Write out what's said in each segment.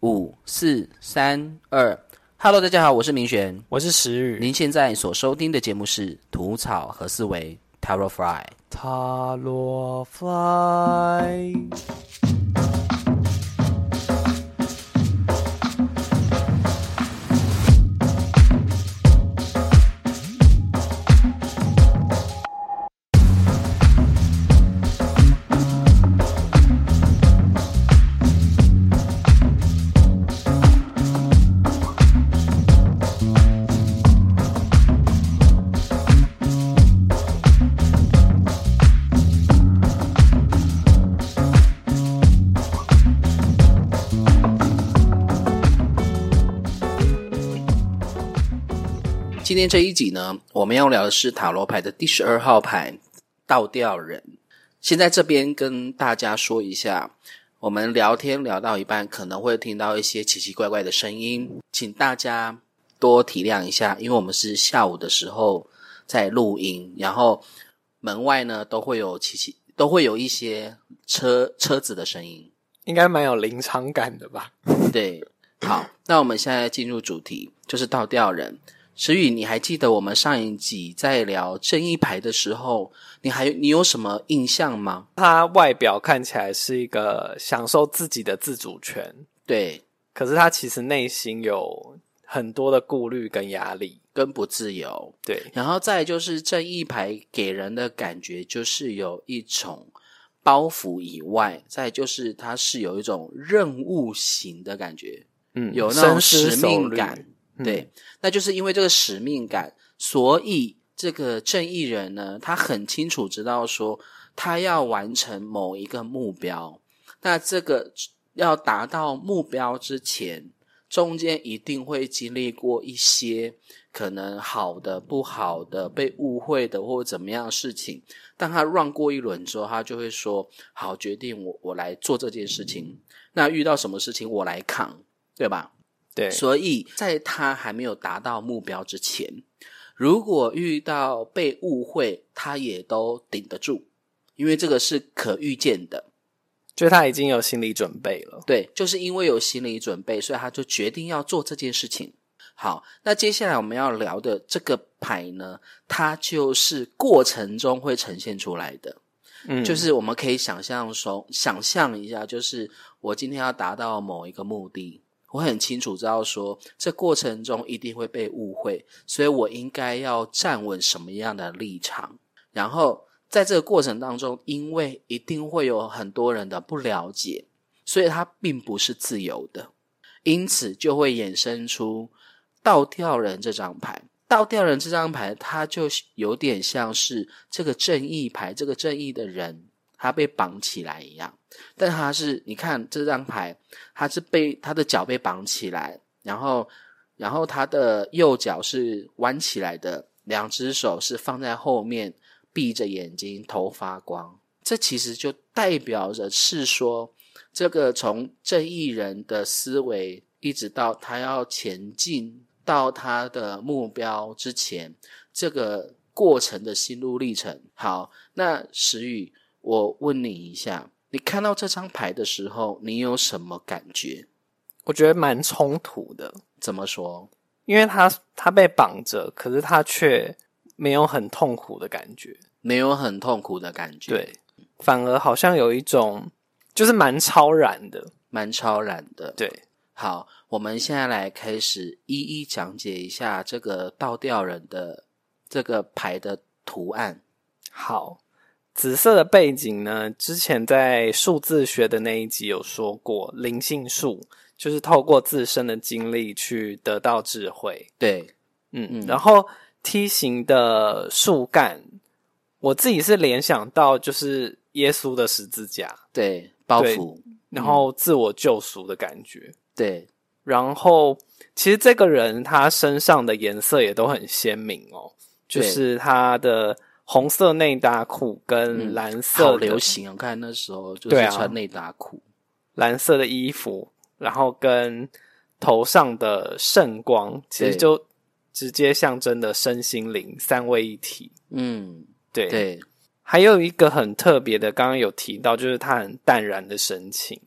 五四三二，Hello，大家好，我是明璇，我是石宇。您现在所收听的节目是《吐草和思维》Taro Fly。塔罗天这一集呢，我们要聊的是塔罗牌的第十二号牌倒吊人。先在这边跟大家说一下，我们聊天聊到一半，可能会听到一些奇奇怪怪的声音，请大家多体谅一下，因为我们是下午的时候在录音，然后门外呢都会有奇奇，都会有一些车车子的声音，应该蛮有临场感的吧？对，好，那我们现在进入主题，就是倒吊人。石宇，你还记得我们上一集在聊正义牌的时候，你还你有什么印象吗？他外表看起来是一个享受自己的自主权，对，可是他其实内心有很多的顾虑跟压力，跟不自由。对，然后再就是正义牌给人的感觉就是有一种包袱以外，再就是它是有一种任务型的感觉，嗯，有那种使命熟对，那就是因为这个使命感，所以这个正义人呢，他很清楚知道说，他要完成某一个目标。那这个要达到目标之前，中间一定会经历过一些可能好的、不好的、被误会的或怎么样的事情。当他 run 过一轮之后，他就会说：“好，决定我我来做这件事情。那遇到什么事情我来扛，对吧？”对，所以在他还没有达到目标之前，如果遇到被误会，他也都顶得住，因为这个是可预见的。就他已经有心理准备了。对，就是因为有心理准备，所以他就决定要做这件事情。好，那接下来我们要聊的这个牌呢，它就是过程中会呈现出来的。嗯，就是我们可以想象说，想象一下，就是我今天要达到某一个目的，我很清楚知道说，这过程中一定会被误会，所以我应该要站稳什么样的立场。然后在这个过程当中，因为一定会有很多人的不了解，所以它并不是自由的，因此就会衍生出倒吊人这张牌。倒吊人这张牌，它就有点像是这个正义牌，这个正义的人，他被绑起来一样。但他是，你看这张牌，他是被他的脚被绑起来，然后，然后他的右脚是弯起来的，两只手是放在后面，闭着眼睛，头发光。这其实就代表着是说，这个从正义人的思维，一直到他要前进。到他的目标之前，这个过程的心路历程。好，那石宇，我问你一下，你看到这张牌的时候，你有什么感觉？我觉得蛮冲突的，怎么说？因为他他被绑着，可是他却没有很痛苦的感觉，没有很痛苦的感觉，对，反而好像有一种就是蛮超然的，蛮超然的。对，好，我们现在来开始一一讲解一下这个倒吊人的这个牌的图案。好，紫色的背景呢，之前在数字学的那一集有说过，灵性树就是透过自身的经历去得到智慧。对，嗯嗯然后梯形的树干，我自己是联想到就是耶稣的十字架，对，包对袱，然后自我救赎的感觉。对，然后其实这个人他身上的颜色也都很鲜明哦，就是他的红色内搭裤跟嗯蓝色好、流行哦！看那时候就是穿内搭裤，蓝色的衣服，然后跟头上的圣光，其实就直接象征的身心灵三位一体。嗯，对，对，还有一个很特别的，刚刚有提到，就是他很淡然的神情，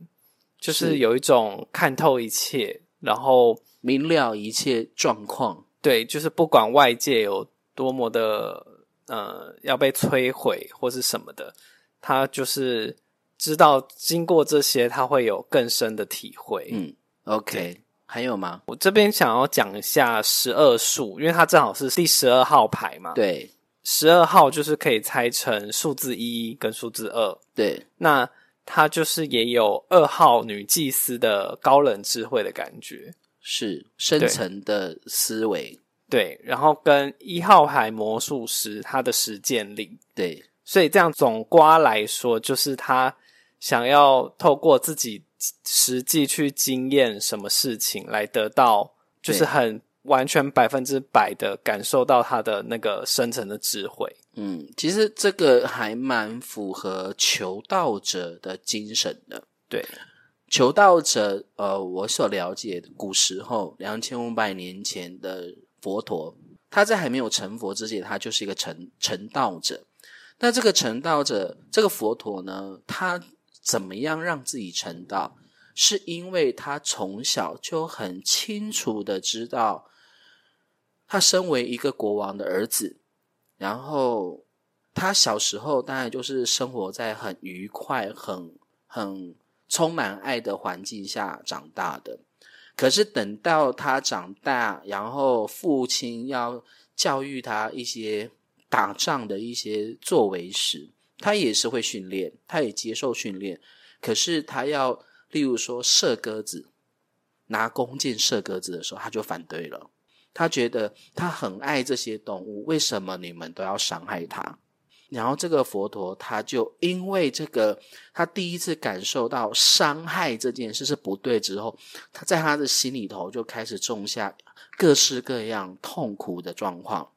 就是是有一种看透一切，然后明了一切状况。对，就是不管外界有多么的呃要被摧毁或是什么的，他就是知道经过这些，他会有更深的体会。嗯，OK，还有吗？我这边想要讲一下十二数，因为它正好是第十二号牌嘛。，对十二号就是可以拆成数字一跟数字二，对，那它就是也有二号女祭司的高冷智慧的感觉。是深层的思维。对，然后跟一号牌魔术师他的实践力，对所以这样总瓜来说，就是他想要透过自己实际去经验什么事情，来得到就是很完全百分之百的感受到他的那个深层的智慧。嗯，其实这个还蛮符合求道者的精神的。对，求道者，呃，我所了解的，古时候两千五百年前的佛陀，他在还没有成佛之前，他就是一个成成道者。那这个成道者，这个佛陀呢，他怎么样让自己成道？是因为他从小就很清楚的知道，他身为一个国王的儿子，然后他小时候当然就是生活在很愉快、很很充满爱的环境下长大的。可是等到他长大，然后父亲要教育他一些打仗的一些作为时，他也是会训练，他也接受训练。可是他要，例如说射鸽子，拿弓箭射鸽子的时候，他就反对了。他觉得他很爱这些动物，为什么你们都要伤害他？然后这个佛陀他就因为这个，他第一次感受到伤害这件事是不对之后，他在他的心里头就开始种下各式各样痛苦的状况，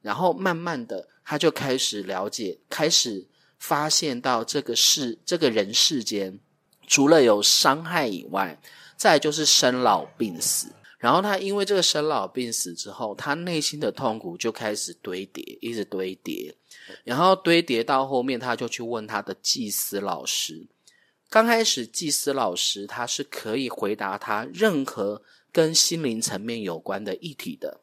然后慢慢的他就开始了解，开始发现到这个世这个人世间，除了有伤害以外，再就是生老病死。然后他因为这个生老病死之后，他内心的痛苦就开始堆叠，一直堆叠，然后堆叠到后面，他就去问他的祭司老师。刚开始，祭司老师他是可以回答他任何跟心灵层面有关的议题的。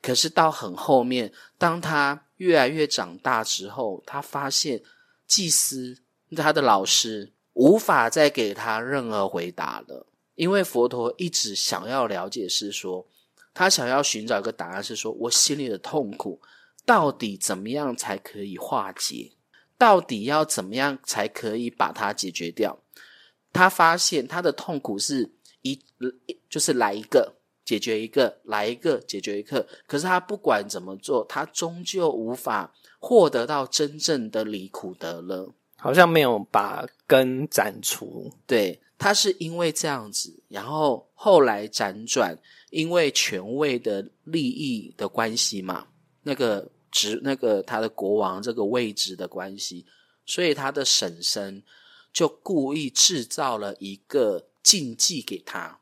可是到很后面，当他越来越长大之后，他发现祭司他的老师无法再给他任何回答了。因为佛陀一直想要了解，是说他想要寻找一个答案，是说我心里的痛苦到底怎么样才可以化解？到底要怎么样才可以把它解决掉？他发现他的痛苦是一就是来一个解决一个，来一个解决一个，可是他不管怎么做，他终究无法获得到真正的离苦得乐。好像没有把根斩除。对，他是因为这样子，然后后来辗转，因为权位的利益的关系嘛，那个职那个他的国王这个位置的关系，所以他的婶婶就故意制造了一个禁忌给他，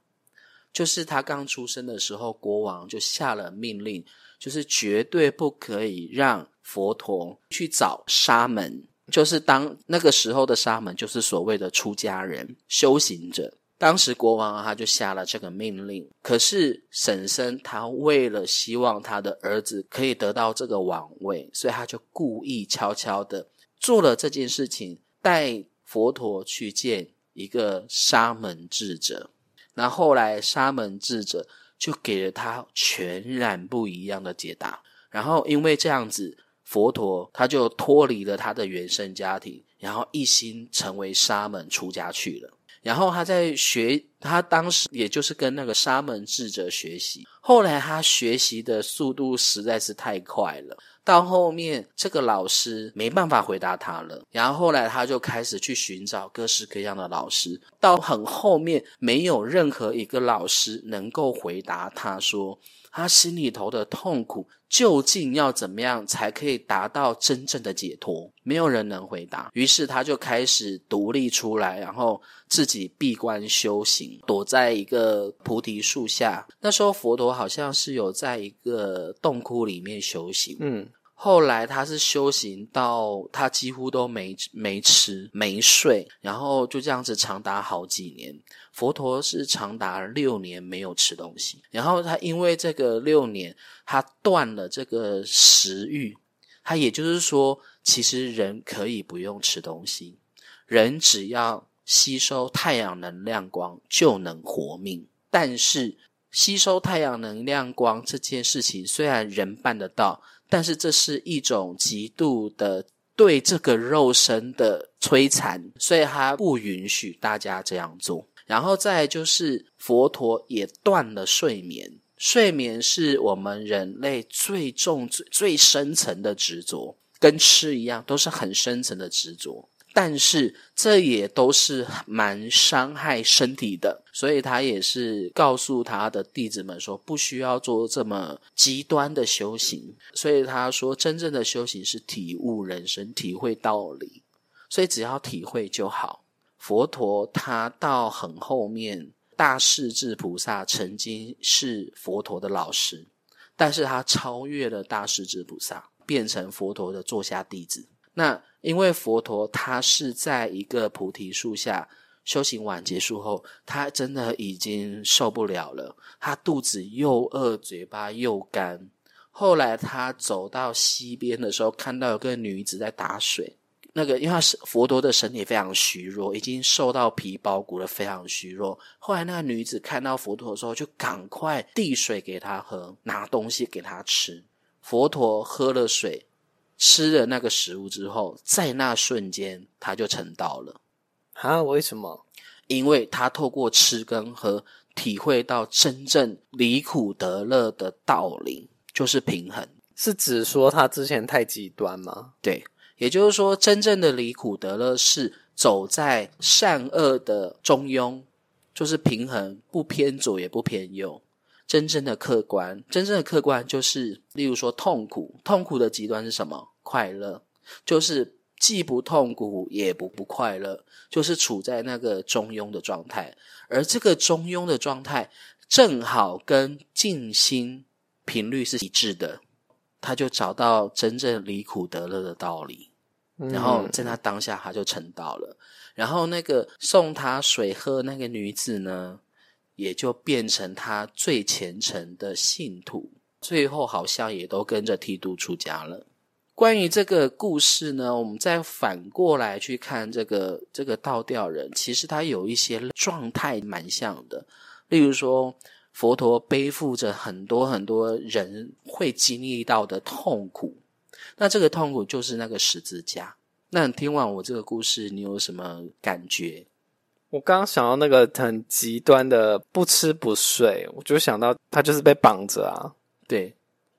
就是他刚出生的时候，国王就下了命令，就是绝对不可以让佛陀去找沙门。就是当那个时候的沙门，就是所谓的出家人、修行者。当时国王啊他就下了这个命令，可是婶婶她为了希望她的儿子可以得到这个王位，所以他就故意悄悄的做了这件事情，带佛陀去见一个沙门智者。那后来沙门智者就给了他全然不一样的解答，然后因为这样子。佛陀他就脱离了他的原生家庭，然后一心成为沙门出家去了。然后他在学，他当时也就是跟那个沙门智者学习。后来他学习的速度实在是太快了，到后面这个老师没办法回答他了。然后后来他就开始去寻找各式各样的老师，到很后面没有任何一个老师能够回答他说他心里头的痛苦。究竟要怎么样才可以达到真正的解脱？没有人能回答。于是他就开始独立出来，然后自己闭关修行，躲在一个菩提树下。那时候佛陀好像是有在一个洞窟里面修行。嗯，后来他是修行到他几乎都没没吃没睡，然后就这样子长达好几年。佛陀是长达六年没有吃东西，然后他因为这个六年，他断了这个食欲。他也就是说，其实人可以不用吃东西，人只要吸收太阳能量光就能活命。但是吸收太阳能量光这件事情，虽然人办得到。但是这是一种极度的对这个肉身的摧残，所以他不允许大家这样做。然后再就是佛陀也断了睡眠，睡眠是我们人类最重、最最深层的执着，跟吃一样，都是很深层的执着。但是这也都是蛮伤害身体的，所以他也是告诉他的弟子们说，不需要做这么极端的修行。所以他说，真正的修行是体悟人生、体会道理，所以只要体会就好。佛陀他到很后面，大势至菩萨曾经是佛陀的老师，但是他超越了大势至菩萨，变成佛陀的座下弟子。那因为佛陀他是在一个菩提树下修行完结束后，他真的已经受不了了，他肚子又饿，嘴巴又干。后来他走到溪边的时候，看到有个女子在打水。那个因为是佛陀的身体非常虚弱，已经瘦到皮包骨了，非常虚弱。后来那个女子看到佛陀的时候，就赶快递水给他喝，拿东西给他吃。佛陀喝了水。吃了那个食物之后，在那瞬间他就成道了啊？为什么？因为他透过吃跟喝，体会到真正离苦得乐的道理，就是平衡。是指说他之前太极端吗？对，也就是说，真正的离苦得乐是走在善恶的中庸，就是平衡，不偏左也不偏右。真正的客观，真正的客观就是，例如说痛苦，痛苦的极端是什么？快乐，就是既不痛苦也不不快乐，就是处在那个中庸的状态。而这个中庸的状态，正好跟静心频率是一致的，他就找到真正离苦得乐的道理。然后在他当下，他就成道了。然后那个送他水喝那个女子呢？也就变成他最虔诚的信徒，最后好像也都跟着剃度出家了。关于这个故事呢，我们再反过来去看这个这个倒吊人，其实他有一些状态蛮像的。例如说，佛陀背负着很多很多人会经历到的痛苦，那这个痛苦就是那个十字架。那你听完我这个故事，你有什么感觉？我刚刚想到那个很极端的不吃不睡，我就想到他就是被绑着啊，对，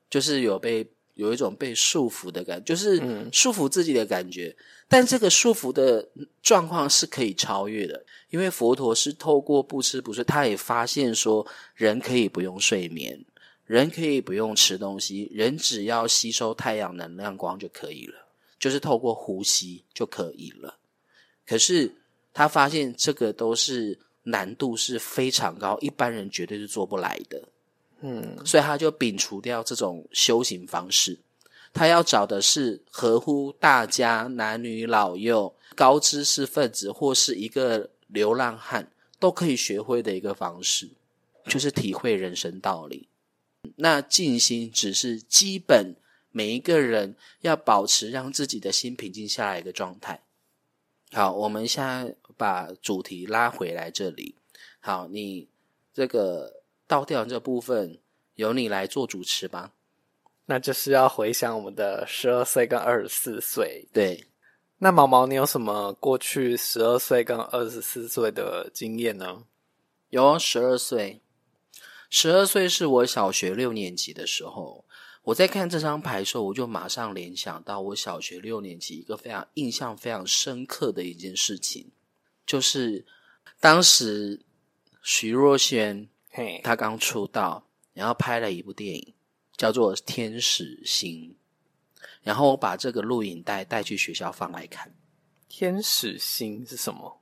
就是有被有一种被束缚的感觉，就是束缚自己的感觉。但这个束缚的状况是可以超越的，因为佛陀是透过不吃不睡，他也发现说人可以不用睡眠，人可以不用吃东西，人只要吸收太阳能量光就可以了，就是透过呼吸就可以了。可是。他发现这个都是难度是非常高，一般人绝对是做不来的。嗯，所以他就摒除掉这种修行方式，他要找的是合乎大家男女老幼、高知识分子或是一个流浪汉都可以学会的一个方式，就是体会人生道理。那静心只是基本，每一个人要保持让自己的心平静下来一个状态。好，我们现在把主题拉回来这里。好，你这个倒吊这部分由你来做主持吧。那就是要回想我们的十二岁跟二十四岁。对，那毛毛，你有什么过去十二岁跟二十四岁的经验呢？有十二岁，十二岁是我小学六年级的时候。我在看这张牌的时候，我就马上联想到我小学六年级一个非常印象非常深刻的一件事情，就是当时徐若瑄，嘿，她刚出道，然后拍了一部电影叫做《天使心》，然后我把这个录影带带去学校放来看。天使心是什么？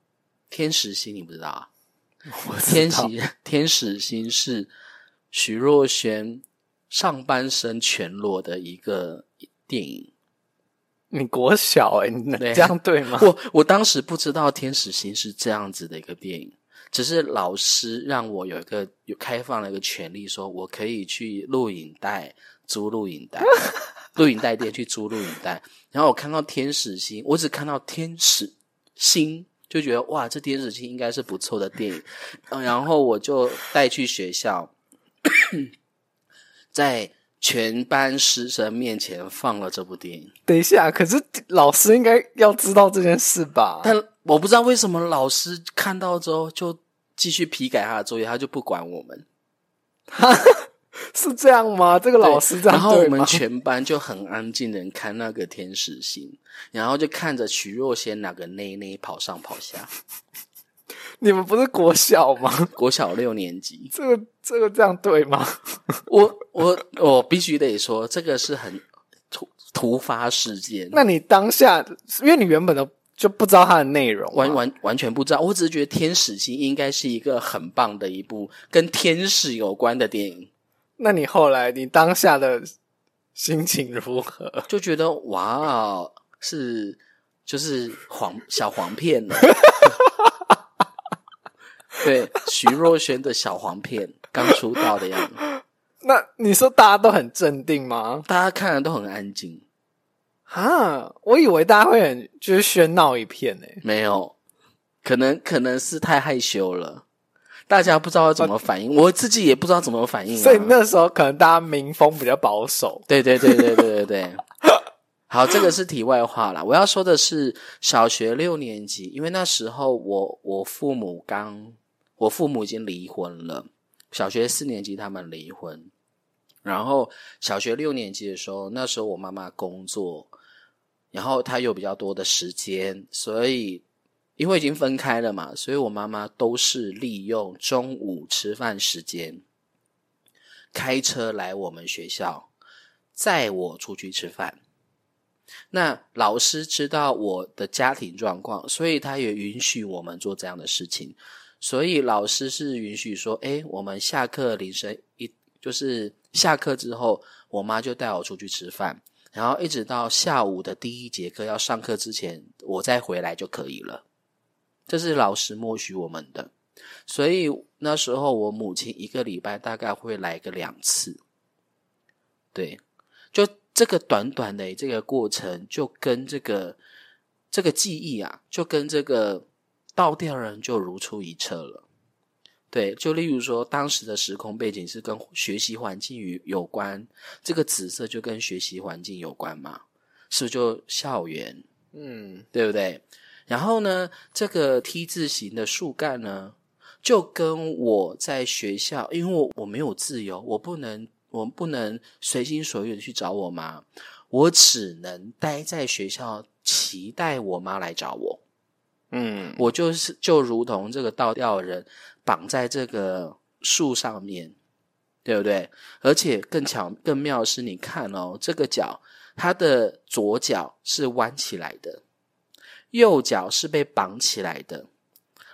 天使心你不知道啊？我天使天使心是徐若瑄。上半身全裸的一个电影。你国小哎、你能这样对吗？我我当时不知道《天使心》是这样子的一个电影，只是老师让我有一个有开放了一个权利，说我可以去录影带租录影带，录影带店去租录影带。然后我看到《天使心》，我只看到《天使心》，就觉得哇，这《天使心》应该是不错的电影。呃然后我就带去学校，在全班师生面前放了这部电影。等一下，可是老师应该要知道这件事吧？但我不知道为什么老师看到之后就继续批改他的作业，他就不管我们。是这样吗？这个老师这样然后我们全班就很安静的看那个天使星，然后就看着徐若瑄那个内内跑上跑下。你们不是国小吗？国小六年级，这个这个这样对吗？我我我必须得说，这个是很突突发事件，那你当下，因为你原本都就不知道它的内容嘛，完完完全不知道。我只是觉得《天使心》应该是一个很棒的一部跟天使有关的电影。那你后来你当下的心情如何？就觉得哇，是就是黄小黄片了。对，徐若瑄的小黄片刚出道的样子，那你说大家都很镇定吗？大家看的都很安静。啊，我以为大家会很就是喧闹一片欸呢、没有，可能可能是太害羞了，大家不知道要怎么反应，我自己也不知道怎么反应、啊。所以那时候可能大家民风比较保守。对对对对对对对。好，这个是题外话啦。我要说的是，小学六年级，因为那时候我我父母刚，我父母已经离婚了。小学四年级他们离婚，然后小学六年级的时候，那时候我妈妈工作，然后她有比较多的时间，所以因为已经分开了嘛，所以我妈妈都是利用中午吃饭时间开车来我们学校。载我出去吃饭。那老师知道我的家庭状况，所以他也允许我们做这样的事情。所以老师是允许说，诶，我们下课铃声一，就是下课之后，我妈就带我出去吃饭，然后一直到下午的第一节课要上课之前，我再回来就可以了。这是老师默许我们的。所以那时候我母亲一个礼拜大概会来个两次，对，就这个短短的这个过程，就跟这个这个记忆啊，就跟这个倒吊人就如出一辙了。对，就例如说，当时的时空背景是跟学习环境与有关，这个紫色就跟学习环境有关嘛，是不是就校园？嗯，对不对？然后呢，这个 T 字形的树干呢，就跟我在学校，因为我我没有自由，我不能，我不能随心所欲的去找我妈，我只能待在学校，期待我妈来找我。嗯，我就是就如同这个倒吊人绑在这个树上面，对不对？而且更巧更妙的是，你看哦，这个脚它的左脚是弯起来的，右脚是被绑起来的。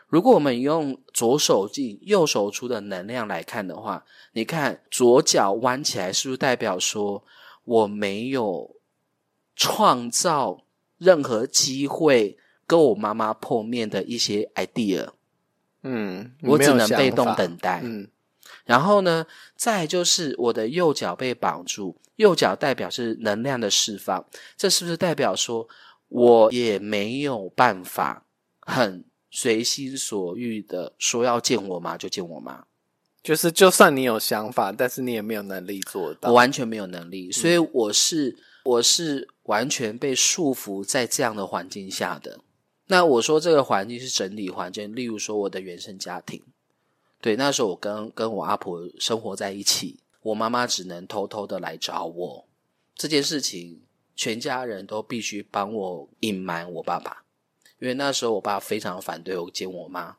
如果我们用左手进右手出的能量来看的话，你看左脚弯起来，是不是代表说我没有创造任何机会跟我妈妈碰面的一些 idea？嗯，我只能被动等待。嗯然后呢，再就是我的右脚被绑住，右脚代表是能量的释放，这是不是代表说我也没有办法很随心所欲的说要见我妈就见我妈？就是就算你有想法，但是你也没有能力做到。我完全没有能力，所以我是我是完全被束缚在这样的环境下的。那我说这个环境是整理环境，例如说我的原生家庭，对，那时候我跟跟我阿婆生活在一起，我妈妈只能偷偷的来找我，这件事情全家人都必须帮我隐瞒我爸爸，因为那时候我爸非常反对我见我妈。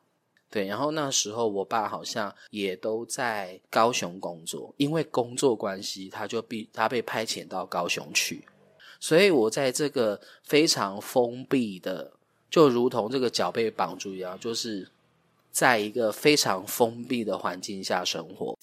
对，然后那时候我爸好像也都在高雄工作，因为工作关系，他就必他被派遣到高雄去，所以我在这个非常封闭的，就如同这个脚被绑住一样，就是在一个非常封闭的环境下生活。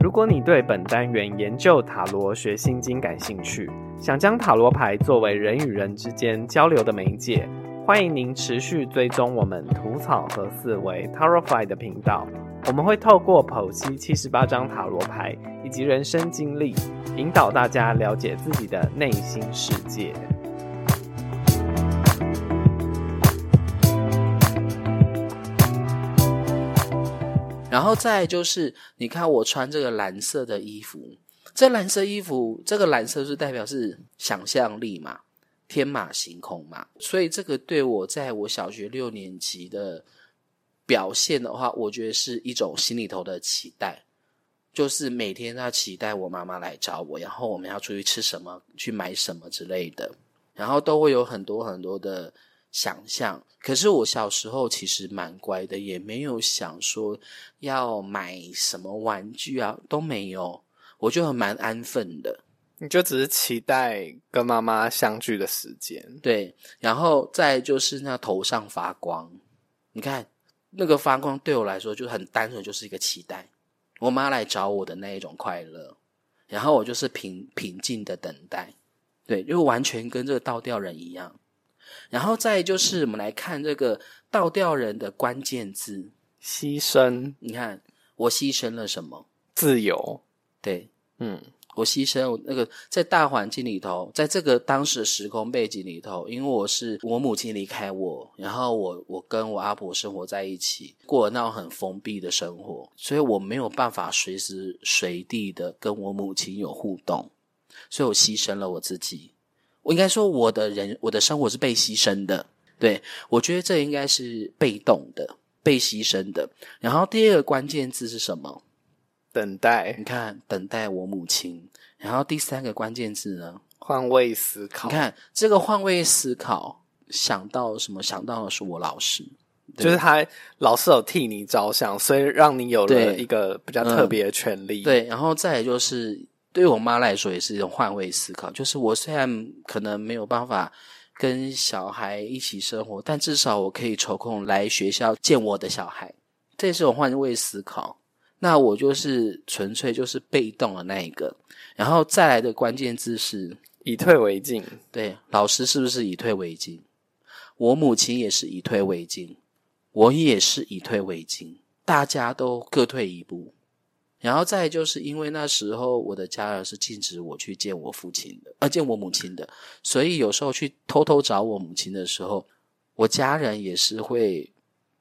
如果你对本单元研究塔罗学心经感兴趣，想将塔罗牌作为人与人之间交流的媒介，欢迎您持续追踪我们吐草和思维 Tarotfy 的频道。我们会透过剖析七十八张塔罗牌以及人生经历，引导大家了解自己的内心世界。然后再就是，你看我穿这个蓝色的衣服，这蓝色衣服，这个蓝色是代表是想象力嘛，天马行空嘛，所以这个对我在我小学六年级的表现的话，我觉得是一种心里头的期待，就是每天要期待我妈妈来找我，然后我们要出去吃什么，去买什么之类的，然后都会有很多很多的。想象，可是我小时候其实蛮乖的，也没有想说要买什么玩具啊，都没有，我就很蛮安分的。你就只是期待跟妈妈相聚的时间，对，然后再就是那头上发光，你看那个发光对我来说就很单纯，就是一个期待。我妈来找我的那一种快乐，然后我就是平平静的等待，对，就完全跟这个倒吊人一样。然后再就是，我们来看这个倒吊人的关键字：牺牲。你看，我牺牲了什么？自由。对，嗯，我牺牲那个在大环境里头，在这个当时的时空背景里头，因为我是我母亲离开我，然后我我跟我阿婆生活在一起，过那种很封闭的生活，所以我没有办法随时随地的跟我母亲有互动，所以我牺牲了我自己。我应该说，我的人，我的生活是被牺牲的。对我觉得这应该是被动的、被牺牲的。然后第二个关键字是什么？等待。你看，等待我母亲。然后第三个关键字呢？换位思考。你看这个换位思考，想到什么？想到的是我老师，就是他老是有替你着想，所以让你有了一个比较特别的权利。对，然后再就是。对我妈来说，也是一种换位思考。就是我虽然可能没有办法跟小孩一起生活，但至少我可以抽空来学校见我的小孩，这是种换位思考。那我就是纯粹就是被动的那一个。然后再来的关键字是以退为进。对，老师是不是以退为进？我母亲也是以退为进，我也是以退为进，大家都各退一步。然后再就是因为那时候我的家人是禁止我去见我父亲的，呃，见我母亲的，所以有时候去偷偷找我母亲的时候，我家人也是会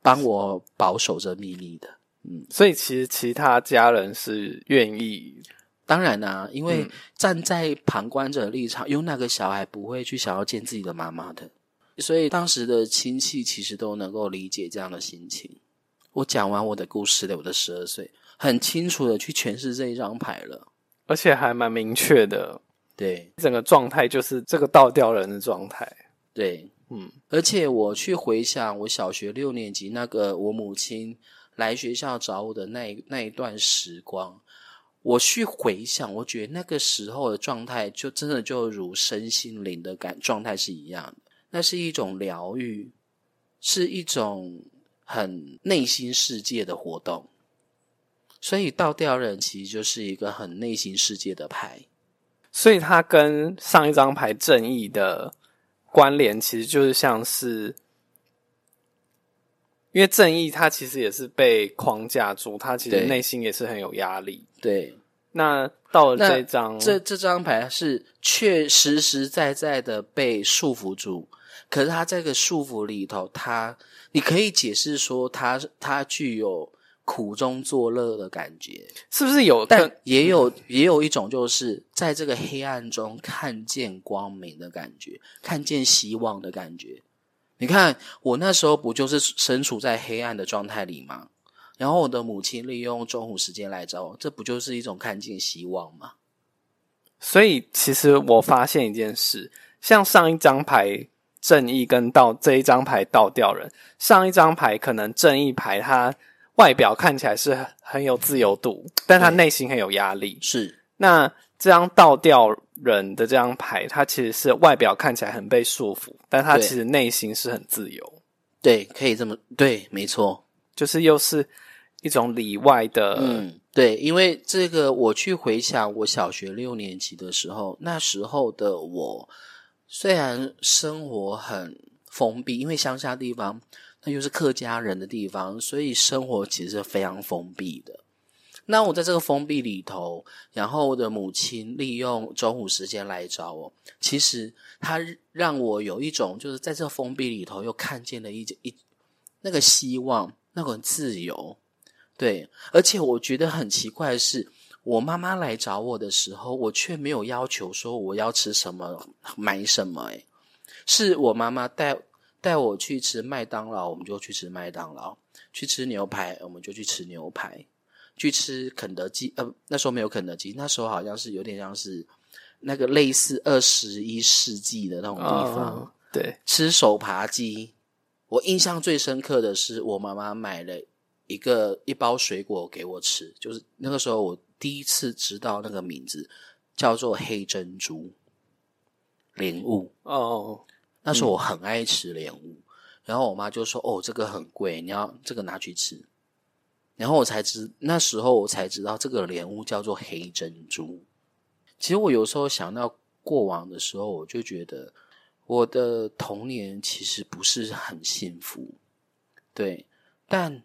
帮我保守着秘密的。嗯，所以其实其他家人是愿意，当然啦，因为站在旁观者立场，有哪个小孩不会去想要见自己的妈妈的？所以当时的亲戚其实都能够理解这样的心情。我讲完我的故事了，我的十二岁。很清楚的去诠释这一张牌了，而且还蛮明确的。对，整个状态就是这个倒吊人的状态。对，嗯，而且我去回想我小学六年级那个我母亲来学校找我的那那一段时光，我去回想，我觉得那个时候的状态就真的就如身心灵的感状态是一样的。那是一种疗愈，是一种很内心世界的活动。所以倒吊人其实就是一个很内心世界的牌，所以它跟上一张牌正义的关联，其实就是像是，因为正义它其实也是被框架住，它其实内心也是很有压力。对，那到了这张，这这张牌是确实实在在的被束缚住，可是他这个束缚里头，他你可以解释说，他他具有。苦中作乐的感觉，是不是有？但也有也有一种，就是在这个黑暗中看见光明的感觉，看见希望的感觉。你看，我那时候不就是身处在黑暗的状态里吗？然后我的母亲利用中午时间来找我，这不就是一种看见希望吗？所以，其实我发现一件事，像上一张牌正义跟倒这一张牌倒掉人，上一张牌可能正义牌它。外表看起来是很有自由度，但他内心很有压力。是那这张倒吊人的这张牌，它其实是外表看起来很被束缚，但他其实内心是很自由。对，可以这么对，没错，就是又是一种里外的，嗯，对，因为这个我去回想我小学六年级的时候，那时候的我虽然生活很封闭，因为乡下地方，那又是客家人的地方，所以生活其实是非常封闭的。那我在这个封闭里头，然后我的母亲利用中午时间来找我，其实她让我有一种就是在这封闭里头又看见了一一那个希望，那个自由。对，而且我觉得很奇怪的是，我妈妈来找我的时候，我却没有要求说我要吃什么、买什么。诶是我妈妈带带我去吃麦当劳，我们就去吃麦当劳；去吃牛排，我们就去吃牛排。去吃肯德基，呃，那时候没有肯德基，那时候好像是有点像是那个类似二十一世纪的那种地方。对，吃手扒鸡，我印象最深刻的是我妈妈买了一个一包水果给我吃，就是那个时候我第一次知道那个名字叫做黑珍珠莲雾。哦，那时候我很爱吃莲雾，然后我妈就说：“哦，这个很贵，你要这个拿去吃。”然后我才知，那时候我才知道这个莲雾叫做黑珍珠。其实我有时候想到过往的时候，我就觉得我的童年其实不是很幸福。对，但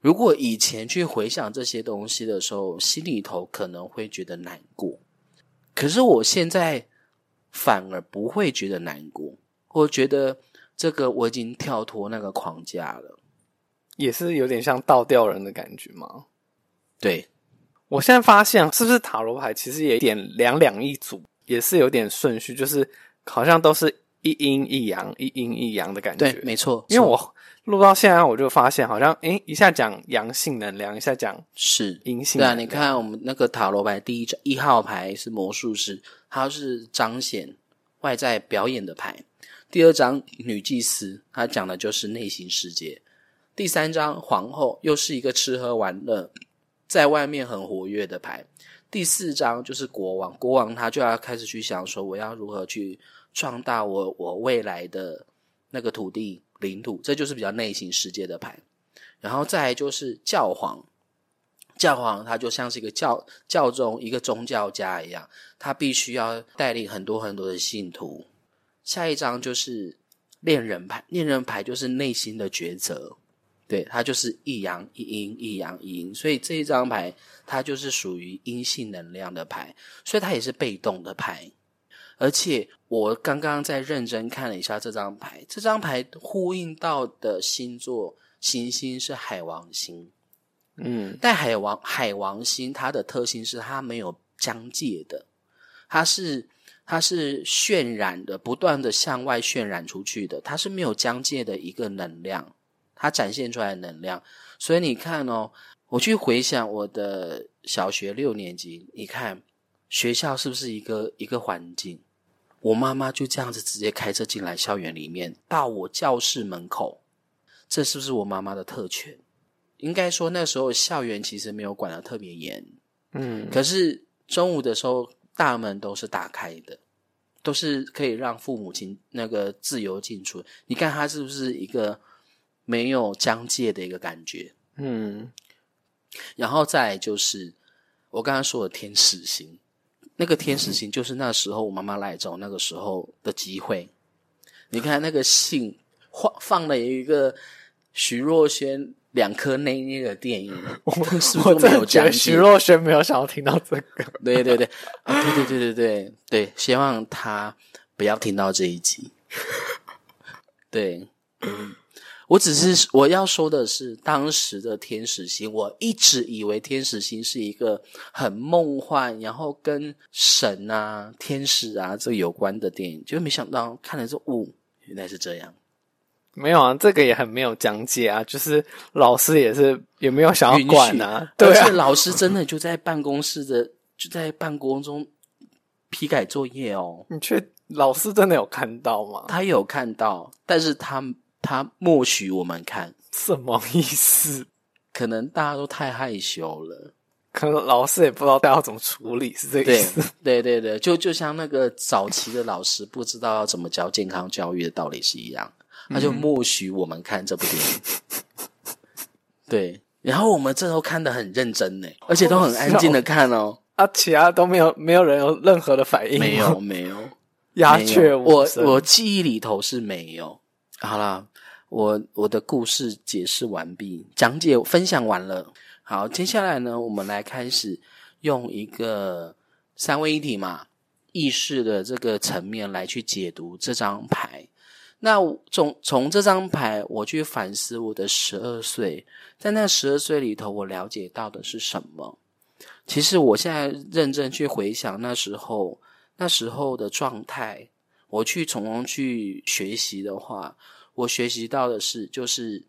如果以前去回想这些东西的时候，心里头可能会觉得难过。可是我现在反而不会觉得难过，我觉得这个我已经跳脱那个框架了。也是有点像倒吊人的感觉吗？对，我现在发现是不是塔罗牌其实也点两两一组，也是有点顺序，就是好像都是一阴一阳，一阴一阳的感觉。对，没错。因为我录到现在，我就发现好像诶，一下讲阳性能量，一下讲是阴性。对啊，你看我们那个塔罗牌第一张一号牌是魔术师，它是彰显外在表演的牌；第二张女祭司，它讲的就是内心世界。第三张皇后又是一个吃喝玩乐，在外面很活跃的牌。第四张就是国王，国王他就要开始去想说，我要如何去壮大我我未来的那个土地领土，这就是比较内心世界的牌。然后再来就是教皇，教皇他就像是一个教教宗一个宗教家一样，他必须要带领很多很多的信徒。下一张就是恋人牌，恋人牌就是内心的抉择。对，它就是一阳一阴，一阳一阴，所以这一张牌它就是属于阴性能量的牌，所以它也是被动的牌。而且我刚刚在认真看了一下这张牌，这张牌呼应到的星座行星是海王星。嗯，但海王海王星它的特性是它没有疆界的，它是它是渲染的，不断的向外渲染出去的，它是没有疆界的一个能量。它展现出来的能量，所以你看哦，我去回想我的小学六年级，你看学校是不是一个一个环境？我妈妈就这样子直接开车进来校园里面，到我教室门口，这是不是我妈妈的特权？应该说那时候校园其实没有管的特别严，嗯，可是中午的时候大门都是打开的，都是可以让父母亲那个自由进出。你看他是不是一个？没有疆界的一个感觉，嗯，然后再就是我刚刚说的天使星，那个天使星就是那时候我妈妈来找那个时候的机会。你看那个信放放了一个徐若瑄两颗内内的电影，我是不是没有疆界？徐若瑄没有想要听到这个，对对对，啊，对对对对对对，希望他不要听到这一集，对。我只是我要说的是，当时的天使星，我一直以为天使星是一个很梦幻，然后跟神啊、天使啊这有关的电影，就没想到看了这哦，原来是这样。没有啊，这个也很没有讲解啊，就是老师也是也没有想要管啊，而且老师真的就在办公室的就在办公中批改作业哦。你却老师真的有看到吗？他有看到，但是他。他默许我们看，什么意思？可能大家都太害羞了，可能老师也不知道要怎么处理，是这个意思。对对对，就就像那个早期的老师不知道要怎么教健康教育的道理是一样，他就默许我们看这部电影。对，然后我们这都看的很认真呢，而且都很安静的看哦。啊，其他都没有，没有人有任何的反应，没有，没有，鸦雀我无声。我记忆里头是没有。好啦，我我的故事解释完毕，讲解分享完了。好，接下来呢，我们来开始用一个三位一体嘛意识的这个层面来去解读这张牌。那从从这张牌，我去反思我的十二岁，在那十二岁里头，我了解到的是什么？其实我现在认真去回想那时候那时候的状态，我去从中去学习的话，我学习到的是，就是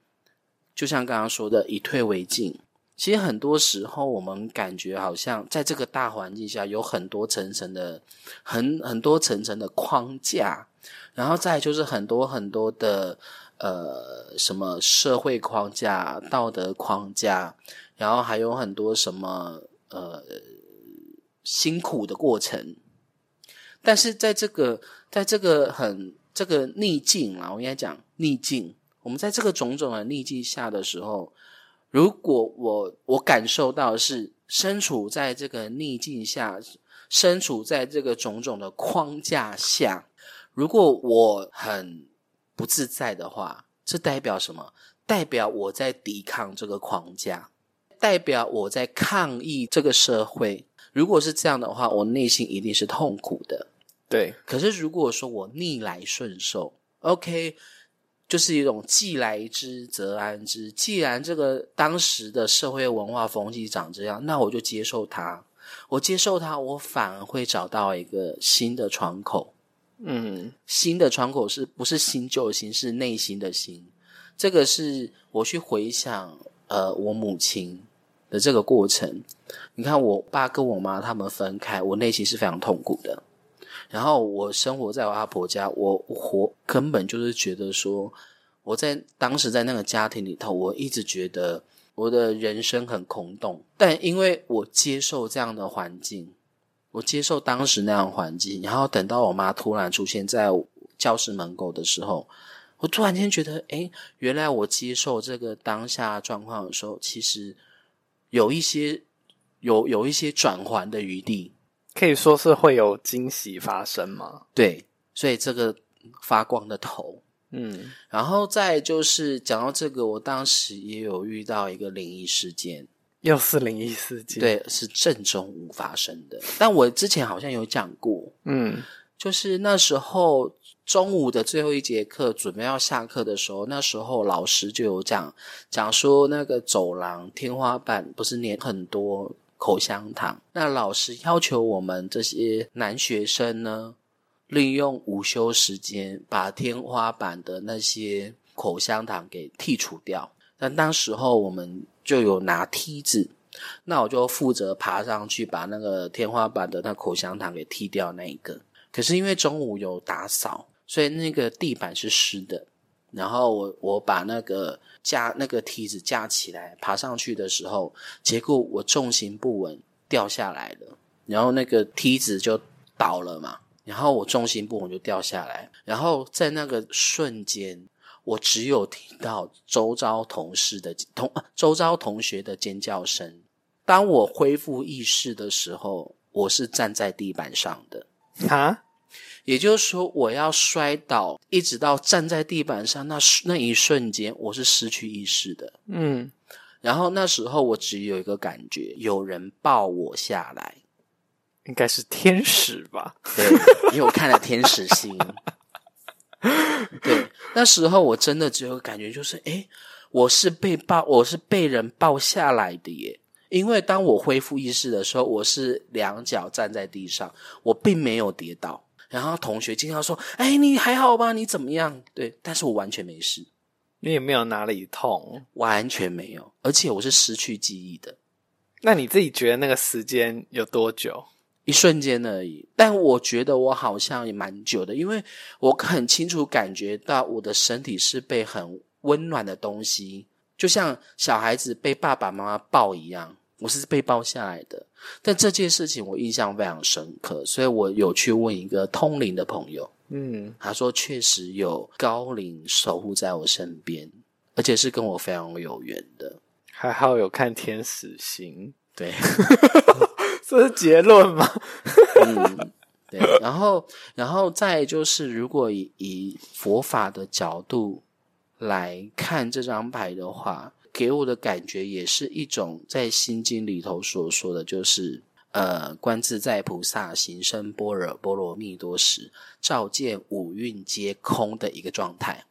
就像刚刚说的，以退为进。其实很多时候，我们感觉好像在这个大环境下，有很多层层的、很很多层层的框架，然后再就是很多很多的呃什么社会框架、道德框架，然后还有很多什么呃辛苦的过程。但是在这个在这个很这个逆境啊，我应该讲逆境，我们在这个种种的逆境下的时候。如果我我感受到是身处在这个逆境下，身处在这个种种的框架下，如果我很不自在的话，这代表什么？代表我在抵抗这个框架，代表我在抗议这个社会。如果是这样的话，我内心一定是痛苦的。对，可是如果说我逆来顺受，OK。就是一种既来之则安之。既然这个当时的社会文化风气长这样，那我就接受它。我接受它，我反而会找到一个新的窗口。嗯，新的窗口是不是新旧的新？是内心的心。这个是我去回想，呃，我母亲的这个过程。你看，我爸跟我妈他们分开，我内心是非常痛苦的。然后我生活在我阿婆家，我活根本就是觉得说，我在当时在那个家庭里头，我一直觉得我的人生很空洞。但因为我接受这样的环境，我接受当时那样的环境，然后等到我妈突然出现在教室门口的时候，我突然间觉得，诶，原来我接受这个当下状况的时候，其实有一些有有一些转环的余地。可以说是会有惊喜发生吗？对，所以这个发光的头，嗯，然后再就是讲到这个，我当时也有遇到一个灵异事件，又是灵异事件，，对，是正中午发生的。但我之前好像有讲过，嗯就是那时候中午的最后一节课，准备要下课的时候，那时候老师就有讲讲说，那个走廊天花板不是粘很多。口香糖，那老师要求我们这些男学生呢，利用午休时间把天花板的那些口香糖给剔除掉。那当时候我们就有拿梯子，那我就负责爬上去把那个天花板的那口香糖给剔掉那一个。可是因为中午有打扫，所以那个地板是湿的。然后我我把那个架那个梯子架起来，爬上去的时候，结果我重心不稳掉下来了，然后那个梯子就倒了嘛，然后我重心不稳就掉下来，然后在那个瞬间，我只有听到周遭同事的同周遭同学的尖叫声。当我恢复意识的时候，我是站在地板上的。啊，也就是说，我要摔倒，一直到站在地板上那那一瞬间，我是失去意识的。嗯，然后那时候我只有一个感觉，有人抱我下来。应该是天使吧？对，因为我看了《天使心》。对，那时候我真的只有感觉，就是诶，我是被抱，我是被人抱下来的耶。因为当我恢复意识的时候，我是两脚站在地上，我并没有跌倒。然后同学经常说：“哎，你还好吧？你怎么样？”对，但是我完全没事，你也没有哪里痛，完全没有，而且我是失去记忆的，那你自己觉得那个时间有多久？一瞬间而已。但我觉得我好像也蛮久的，因为我很清楚感觉到我的身体是被很温暖的东西，就像小孩子被爸爸妈妈抱一样。我是被包下来的，但这件事情我印象非常深刻，所以我有去问一个通灵的朋友，嗯，他说确实有高龄守护在我身边，而且是跟我非常有缘的。还好有看天使星，对，这是结论吗？嗯，对。然后，然后再就是，如果以以佛法的角度来看这张牌的话，给我的感觉也是一种在心经里头所说的就是。呃，观自在菩萨行深般若波罗蜜多时，照见五蕴皆空的一个状态。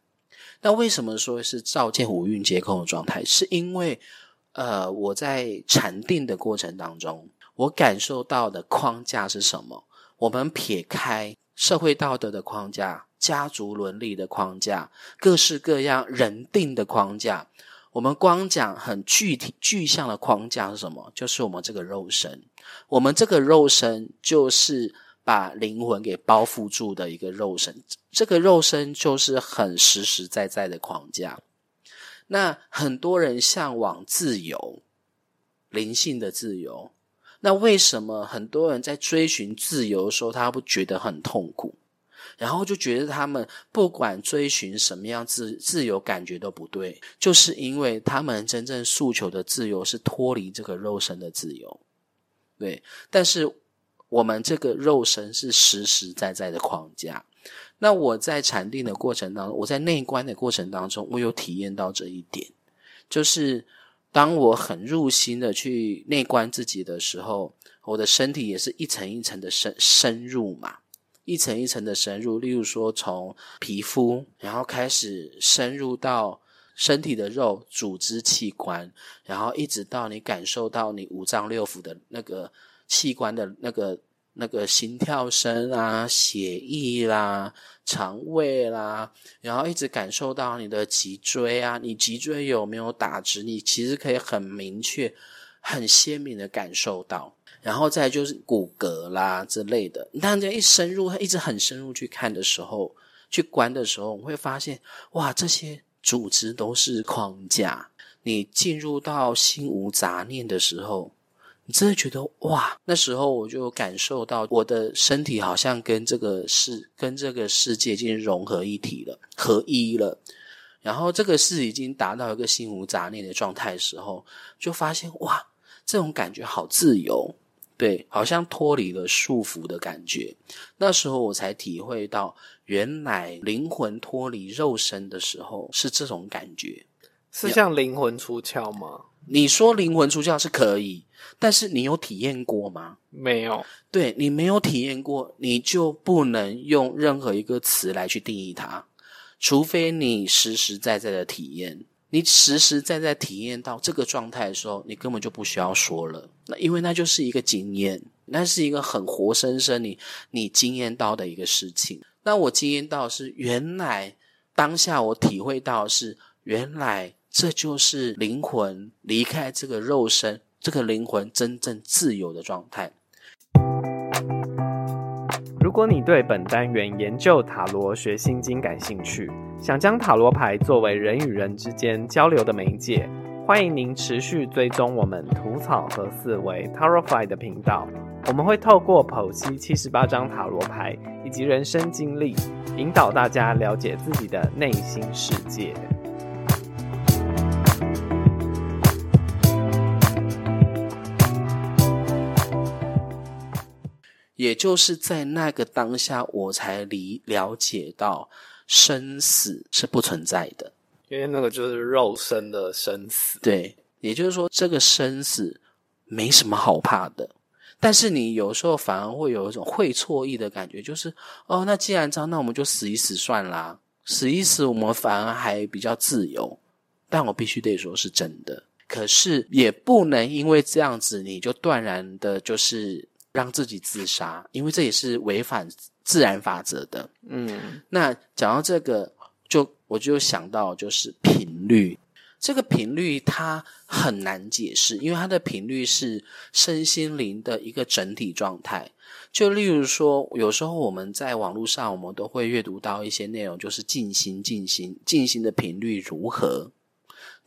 那为什么说是照见五蕴皆空的状态？是因为，呃，我在禅定的过程当中，我感受到的框架是什么？我们撇开社会道德的框架、家族伦理的框架、各式各样人定的框架，我们光讲很具体具象的框架是什么？就是我们这个肉身。我们这个肉身就是把灵魂给包覆住的一个肉身，这个肉身就是很实实在在的框架。那很多人向往自由，灵性的自由。那为什么很多人在追寻自由的时候，他不觉得很痛苦？然后就觉得他们不管追寻什么样自自由，感觉都不对，就是因为他们真正诉求的自由是脱离这个肉身的自由。对，但是我们这个肉身是实实在在的框架。那我在禅定的过程当中，我在内观的过程当中，我有体验到这一点，就是当我很入心的去内观自己的时候，我的身体也是一层一层的深深入嘛，一层一层的深入。例如说，从皮肤，然后开始深入到。身体的肉、组织、器官，然后一直到你感受到你五脏六腑的那个器官的那个那个心跳声啊、血液啦、肠胃啦，然后一直感受到你的脊椎啊，你脊椎有没有打直？你其实可以很明确、很鲜明的感受到。然后再就是骨骼啦之类的。当这样一深入，一直很深入去看的时候，去观的时候，我会发现，哇，这些。组织都是框架，你进入到心无杂念的时候，你真的觉得哇！那时候我就感受到我的身体好像跟这个世、跟这个世界已经融合一体了，合一了。然后这个是已经达到一个心无杂念的状态的时候，就发现哇，这种感觉好自由，对，好像脱离了束缚的感觉。那时候我才体会到。原来灵魂脱离肉身的时候是这种感觉，是像灵魂出窍吗？你说灵魂出窍是可以，但是你有体验过吗？没有。对你没有体验过，你就不能用任何一个词来去定义它，除非你实实在在的体验。你实实在在体验到这个状态的时候，你根本就不需要说了。那因为那就是一个经验，那是一个很活生生你你经验到的一个事情。那我经验到是，原来当下我体会到是，原来这就是灵魂离开这个肉身，这个灵魂真正自由的状态。如果你对本单元研究塔罗学心经感兴趣，想将塔罗牌作为人与人之间交流的媒介，欢迎您持续追踪我们吐草和思维 Tarotfy 的频道。我们会透过剖析七十八张塔罗牌以及人生经历，引导大家了解自己的内心世界。也就是在那个当下，我才理了解到生死是不存在的，因为那个就是肉身的生死。对，也就是说，这个生死没什么好怕的。但是你有时候反而会有一种会错意的感觉，就是哦，那既然这样，那我们就死一死算啦，死一死，我们反而还比较自由。但我必须得说是真的，可是也不能因为这样子你就断然的，就是让自己自杀，因为这也是违反自然法则的。嗯，那讲到这个，就我就想到就是频率。这个频率它很难解释，因为它的频率是身心灵的一个整体状态。就例如说，有时候我们在网络上，我们都会阅读到一些内容，就是静心、静心、静心的频率如何？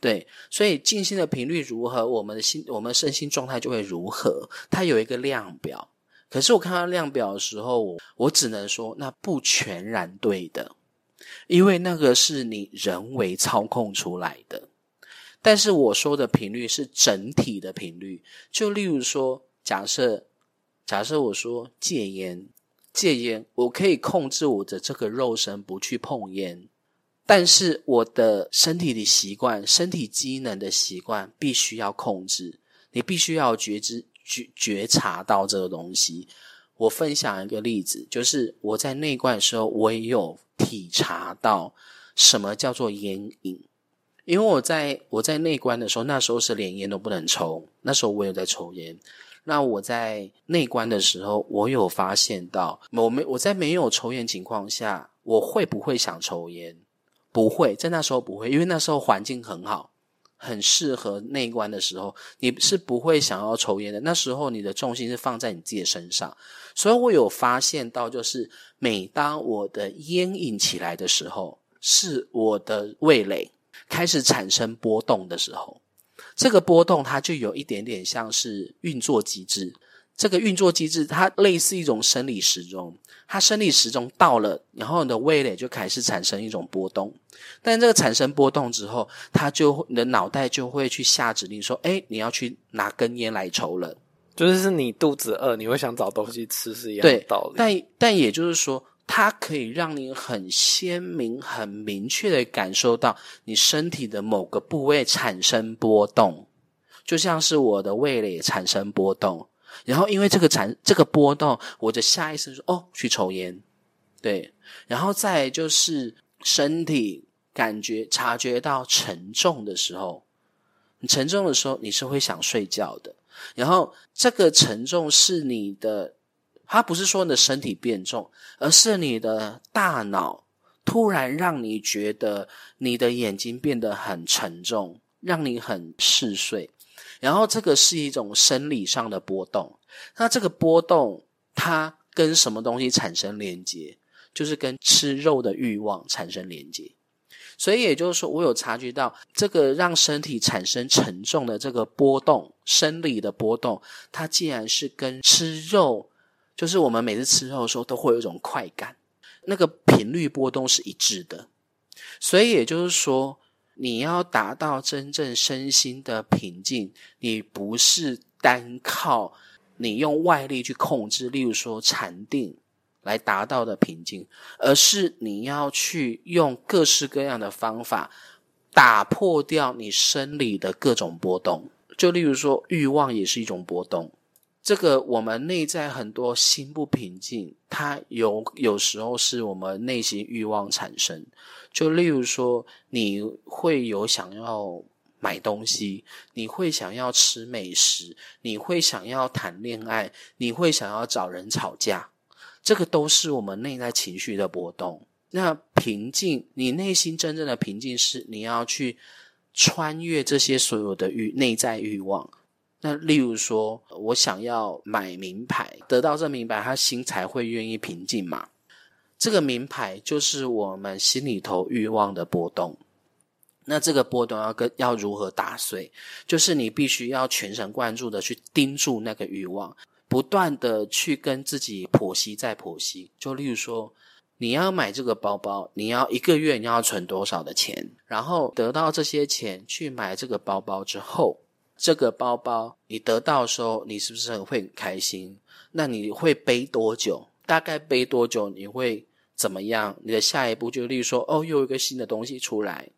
对，所以静心的频率如何，我们的心、我们身心状态就会如何。它有一个量表，可是我看到量表的时候，我只能说那不全然对的，因为那个是你人为操控出来的。但是我说的频率是整体的频率。就例如说，假设假设我说戒烟，戒烟，我可以控制我的这个肉身不去碰烟，但是我的身体的习惯、身体机能的习惯必须要控制。你必须要觉知、觉觉察到这个东西。我分享一个例子，就是我在内观的时候，我也有体察到什么叫做烟瘾。因为我在我在内观的时候，那时候是连烟都不能抽，那时候我有在抽烟。那我在内观的时候，我有发现到，我没我在没有抽烟情况下，我会不会想抽烟？不会，在那时候不会，因为那时候环境很好，很适合内观的时候，你是不会想要抽烟的。那时候你的重心是放在你自己的身上，所以我有发现到，就是每当我的烟瘾起来的时候，是我的味蕾开始产生波动的时候。这个波动它就有一点点像是运作机制，这个运作机制它类似一种生理时钟，它生理时钟到了，然后你的味蕾就开始产生一种波动，但这个产生波动之后，它就你的脑袋就会去下指令说：“哎，你要去拿根烟来抽了。”就是你肚子饿，你会想找东西吃是一样的道理。但但也就是说。它可以让你很鲜明、很明确的感受到你身体的某个部位产生波动，就像是我的味蕾产生波动。然后因为这个产这个波动，我的下意识说：“哦，去抽烟。”对，然后再就是身体感觉察觉到沉重的时候，你沉重的时候你是会想睡觉的。然后这个沉重是你的。它不是说你的身体变重，而是你的大脑突然让你觉得你的眼睛变得很沉重，让你很嗜睡。然后这个是一种生理上的波动。那这个波动它跟什么东西产生连接？就是跟吃肉的欲望产生连接。所以也就是说，我有察觉到这个让身体产生沉重的这个波动，生理的波动，它既然是跟吃肉。就是我们每次吃肉的时候都会有一种快感，那个频率波动是一致的，所以也就是说，你要达到真正身心的平静，你不是单靠你用外力去控制，例如说禅定来达到的平静，而是你要去用各式各样的方法打破掉你生理的各种波动，就例如说欲望也是一种波动。这个我们内在很多心不平静，它有有时候是我们内心欲望产生。就例如说，你会有想要买东西，你会想要吃美食，你会想要谈恋爱，你会想要找人吵架，这个都是我们内在情绪的波动。那平静，你内心真正的平静是你要去穿越这些所有的欲内在欲望。那例如说，我想要买名牌，得到这名牌，他心才会愿意平静嘛。这个名牌就是我们心里头欲望的波动。那这个波动要跟要如何打碎？就是你必须要全神贯注的去盯住那个欲望，不断的去跟自己剖析再剖析。就例如说，你要买这个包包，你要一个月你要存多少的钱，然后得到这些钱去买这个包包之后。这个包包你得到的时候，你是不是会很开心？那你会背多久？大概背多久？你会怎么样？你的下一步就例如说，哦，又有一个新的东西出来，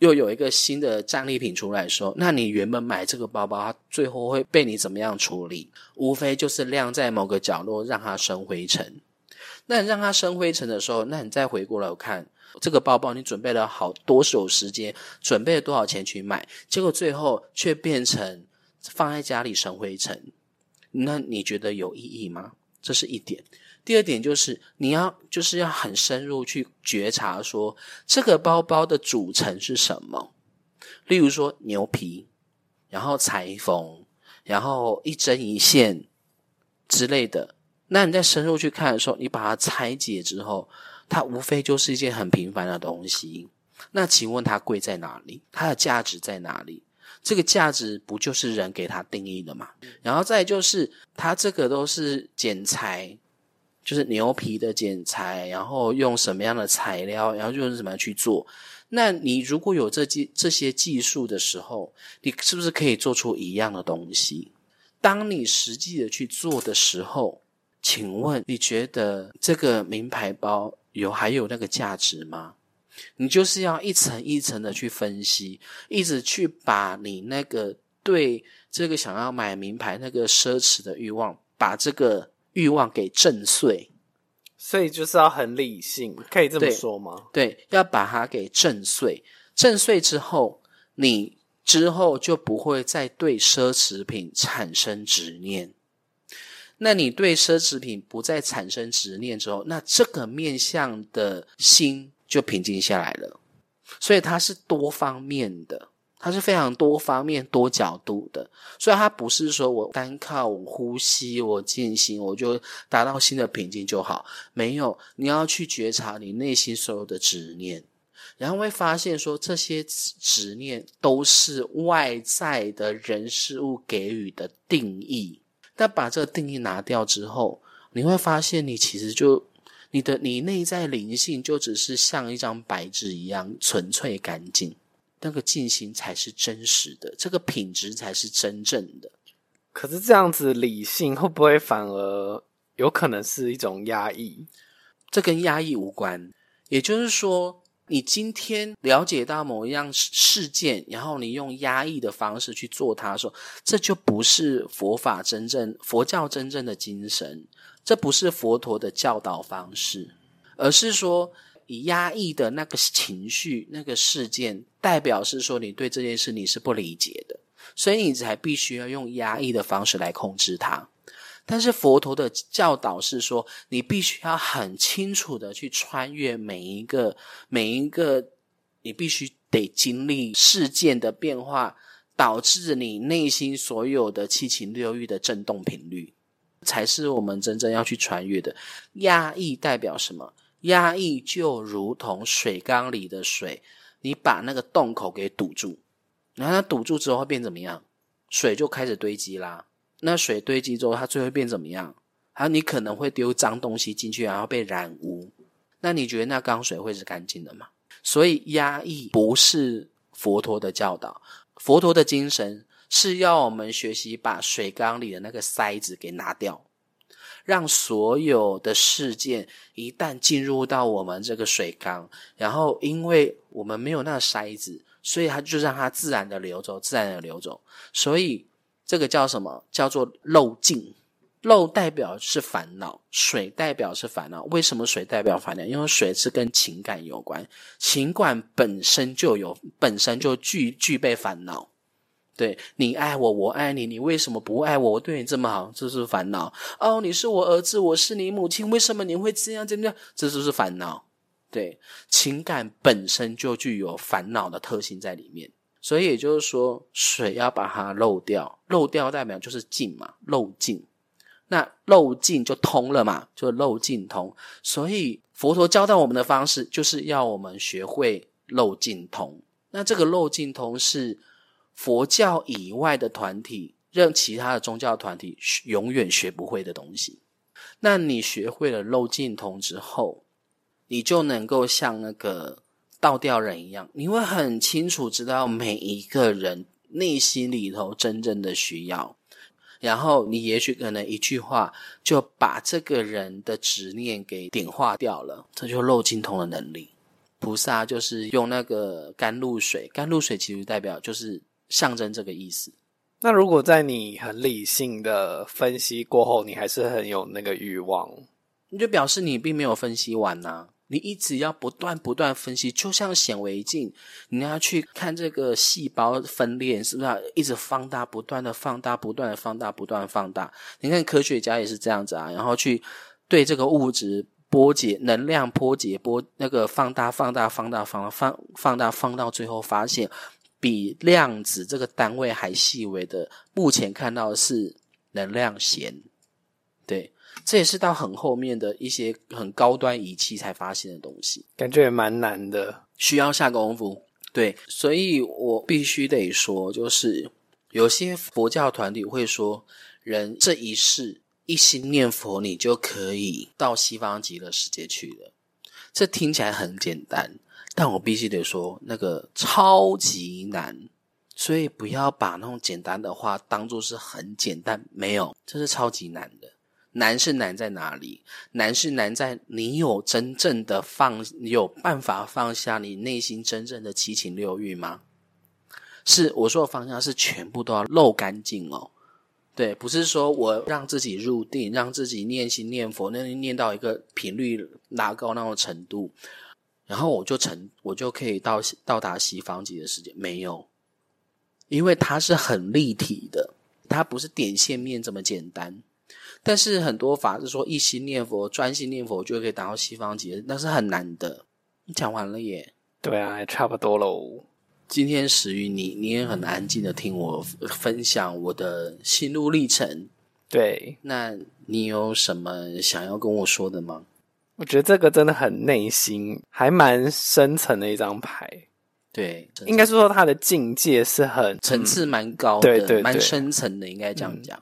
又有一个新的战利品出来，的时候，那你原本买这个包包，它最后会被你怎么样处理？无非就是晾在某个角落，让它生灰尘。那让它生灰尘的时候，那你再回过来看。这个包包你准备了好多手时间，准备了多少钱去买，结果最后却变成放在家里生灰尘，那你觉得有意义吗？这是一点。第二点就是你要就是要很深入去觉察，说这个包包的组成是什么。例如说牛皮，然后裁缝，然后一针一线之类的。那你在深入去看的时候，你把它拆解之后。它无非就是一件很平凡的东西，那请问它贵在哪里？它的价值在哪里？这个价值不就是人给它定义的吗？然后再就是，它这个都是剪裁，就是牛皮的剪裁，然后用什么样的材料，然后用什么样去做？那你如果有这技这些技术的时候，你是不是可以做出一样的东西？当你实际的去做的时候，请问你觉得这个名牌包有还有那个价值吗？你就是要一层一层的去分析，一直去把你那个对这个想要买名牌那个奢侈的欲望，把这个欲望给震碎。所以就是要很理性，可以这么说吗？对，要把它给震碎。震碎之后，你之后就不会再对奢侈品产生执念。那你对奢侈品不再产生执念之后，那这个面向的心就平静下来了。所以它是多方面的，它是非常多方面、多角度的。所以它不是说我单靠我呼吸、我静心，我就达到新的平静就好。没有，你要去觉察你内心所有的执念，然后会发现说这些执执念都是外在的人事物给予的定义。但把这个定义拿掉之后，你会发现你其实就你的你内在灵性就只是像一张白纸一样纯粹干净。那个静心才是真实的，这个品质才是真正的。可是这样子理性会不会反而有可能是一种压抑？这跟压抑无关。也就是说，你今天了解到某一样事事件，然后你用压抑的方式去做它的时候，这就不是佛法真正佛教真正的精神，这不是佛陀的教导方式，而是说以以压抑的那个情绪、那个事件，代表是说你对这件事你是不理解的，所以你才必须要用压抑的方式来控制它。但是佛陀的教导是说，你必须要很清楚的去穿越每一个每一个，你必须得经历事件的变化，导致你内心所有的七情六欲的震动频率，才是我们真正要去穿越的。压抑代表什么？压抑就如同水缸里的水，你把那个洞口给堵住，然后它堵住之后会变怎么样？水就开始堆积啦。那水堆积之后，它最后变怎么样？还有你可能会丢脏东西进去，然后被染污。那你觉得那缸水会是干净的吗？所以压抑不是佛陀的教导，佛陀的精神是要我们学习把水缸里的那个塞子给拿掉，让所有的事件一旦进入到我们这个水缸，然后因为我们没有那个塞子，所以它就让它自然的流走，自然的流走。所以这个叫什么？叫做漏尽。漏代表是烦恼，水代表是烦恼。为什么水代表烦恼？因为水是跟情感有关，情感本身就有，本身就具具备烦恼。对你爱我，我爱你，你为什么不爱我？我对你这么好，这是烦恼。哦，你是我儿子，我是你母亲，为什么你会这样？怎么样？这就是烦恼。对，情感本身就具有烦恼的特性在里面，所以也就是说，水要把它漏掉，漏掉代表就是尽嘛，漏尽。那漏尽就通了嘛，就漏尽通。所以佛陀教导我们的方式，就是要我们学会漏尽通。那这个漏尽通是佛教以外的团体，任其他的宗教团体永远学不会的东西。那你学会了漏尽通之后，你就能够像那个倒吊人一样，你会很清楚知道每一个人内心里头真正的需要。然后你也许可能一句话就把这个人的执念给点化掉了，这就漏尽通的能力。菩萨就是用那个甘露水，甘露水其实代表就是象征这个意思。那如果在你很理性的分析过后，你还是很有那个欲望，你就表示你并没有分析完呐、你一直要不断不断分析，就像显微镜，你要去看这个细胞分裂，是不是要一直放大，不断的放大，不断的放大，不断的放大？你看科学家也是这样子啊，然后去对这个物质波解能量波解波那个放大放大放大放大放放大放到最后发现，比量子这个单位还细微的，目前看到的是能量弦，对。这也是到很后面的一些很高端仪器才发现的东西，感觉也蛮难的。需要下功夫。对，所以我必须得说，就是有些佛教团体会说，人这一世一心念佛，你就可以到西方极乐世界去了。这听起来很简单，但我必须得说，那个超级难，所以不要把那种简单的话当做是很简单，没有，这是超级难的。难是难在哪里？难是难在你有真正的放，有办法放下你内心真正的七情六欲吗？是我说的方向是全部都要漏干净哦。对，不是说我让自己入定，让自己念心念佛，那念到一个频率拉高那种程度。然后我就成，我就可以到到达西方极的世界。没有，因为它是很立体的，它不是点线面这么简单。但是很多法是说一心念佛、专心念佛就可以达到西方极，那是很难的。你讲完了耶？对啊，差不多喽。今天始于你，你也很安静的听我分享我的心路历程。对，那你有什么想要跟我说的吗？我觉得这个真的很内心，还蛮深层的一张牌。对，应该是说它的境界是很层次蛮高的，蛮深层的，应该这样讲。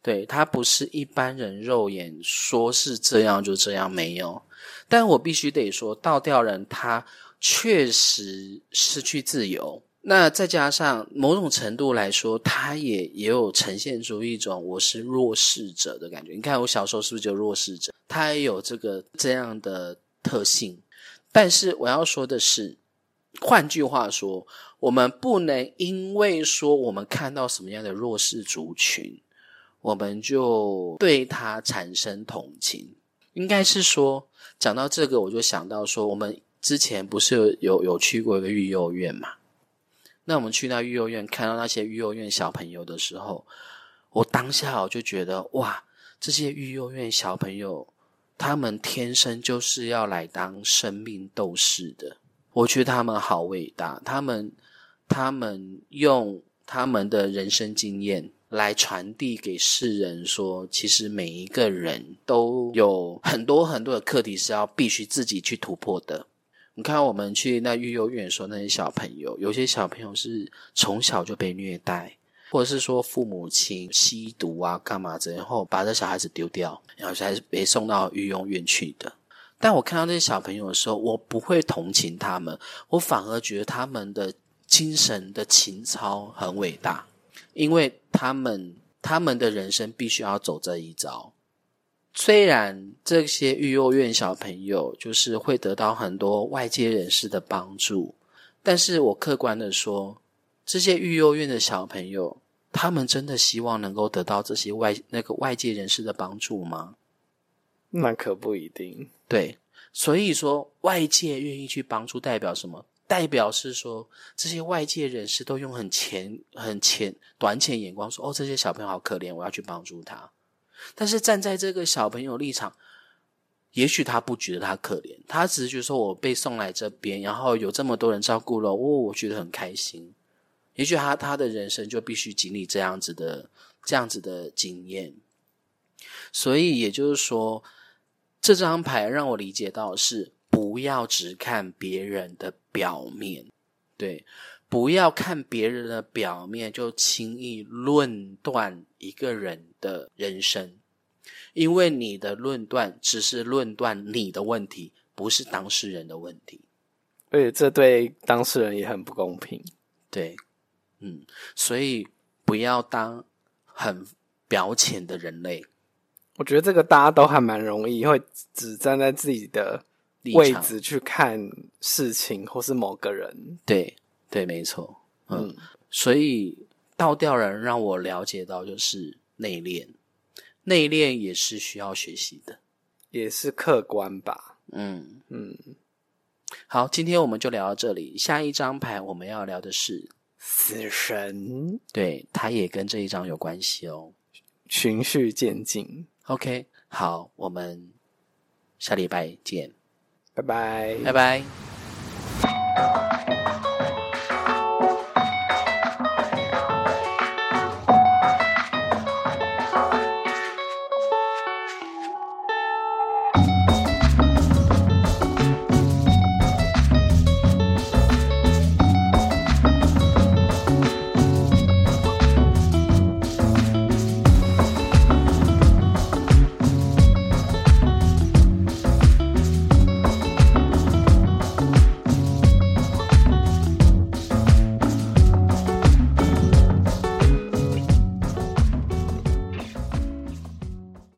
对，它不是一般人肉眼说是这样就这样，没有。但我必须得说，倒吊人他确实失去自由。那再加上某种程度来说，他也也有呈现出一种我是弱势者的感觉。你看我小时候是不是就弱势者？他也有这个这样的特性。但是我要说的是，换句话说，我们不能因为说我们看到什么样的弱势族群，我们就对他产生同情。应该是说，讲到这个，我就想到说，我们之前不是有有去过一个育幼院嘛？那我们去那育幼院，看到那些育幼院小朋友的时候，我当下我就觉得哇，这些育幼院小朋友，他们天生就是要来当生命斗士的。我觉得他们好伟大，他们他们用他们的人生经验来传递给世人，说其实每一个人都有很多很多的课题是要必须自己去突破的。你看，我们去那育幼院的时候那些小朋友，有些小朋友是从小就被虐待，或者是说父母亲吸毒啊、干嘛之后把这小孩子丢掉，然后还是被送到育幼院去的。但我看到那些小朋友的时候，我不会同情他们，我反而觉得他们的精神的情操很伟大，因为他们他们的人生必须要走这一招。虽然这些育幼院小朋友就是会得到很多外界人士的帮助，但是我客观的说，这些育幼院的小朋友，他们真的希望能够得到这些外那个外界人士的帮助吗？那可不一定。对，所以说外界愿意去帮助，代表什么？代表是说这些外界人士都用很浅、很浅、短浅眼光说：“哦，这些小朋友好可怜，我要去帮助他。”但是站在这个小朋友立场，也许他不觉得他可怜，他只是觉得说我被送来这边，然后有这么多人照顾了，哦，我觉得很开心。也许他他的人生就必须经历这样子的这样子的经验。所以也就是说，这张牌让我理解到是不要只看别人的表面，对。不要看别人的表面就轻易论断一个人的人生，因为你的论断只是论断你的问题，不是当事人的问题。而且这对当事人也很不公平。对，嗯，所以不要当很表浅的人类。我觉得这个大家都还蛮容易，会只站在自己的位置去看事情，或是某个人。对。对，没错，嗯，所以倒吊人让我了解到，就是内敛，内敛也是需要学习的，也是客观吧，嗯嗯。好，今天我们就聊到这里，下一张牌我们要聊的是死神，对，它也跟这一张有关系哦，循序渐进。OK，好，我们下礼拜见，拜拜，拜拜。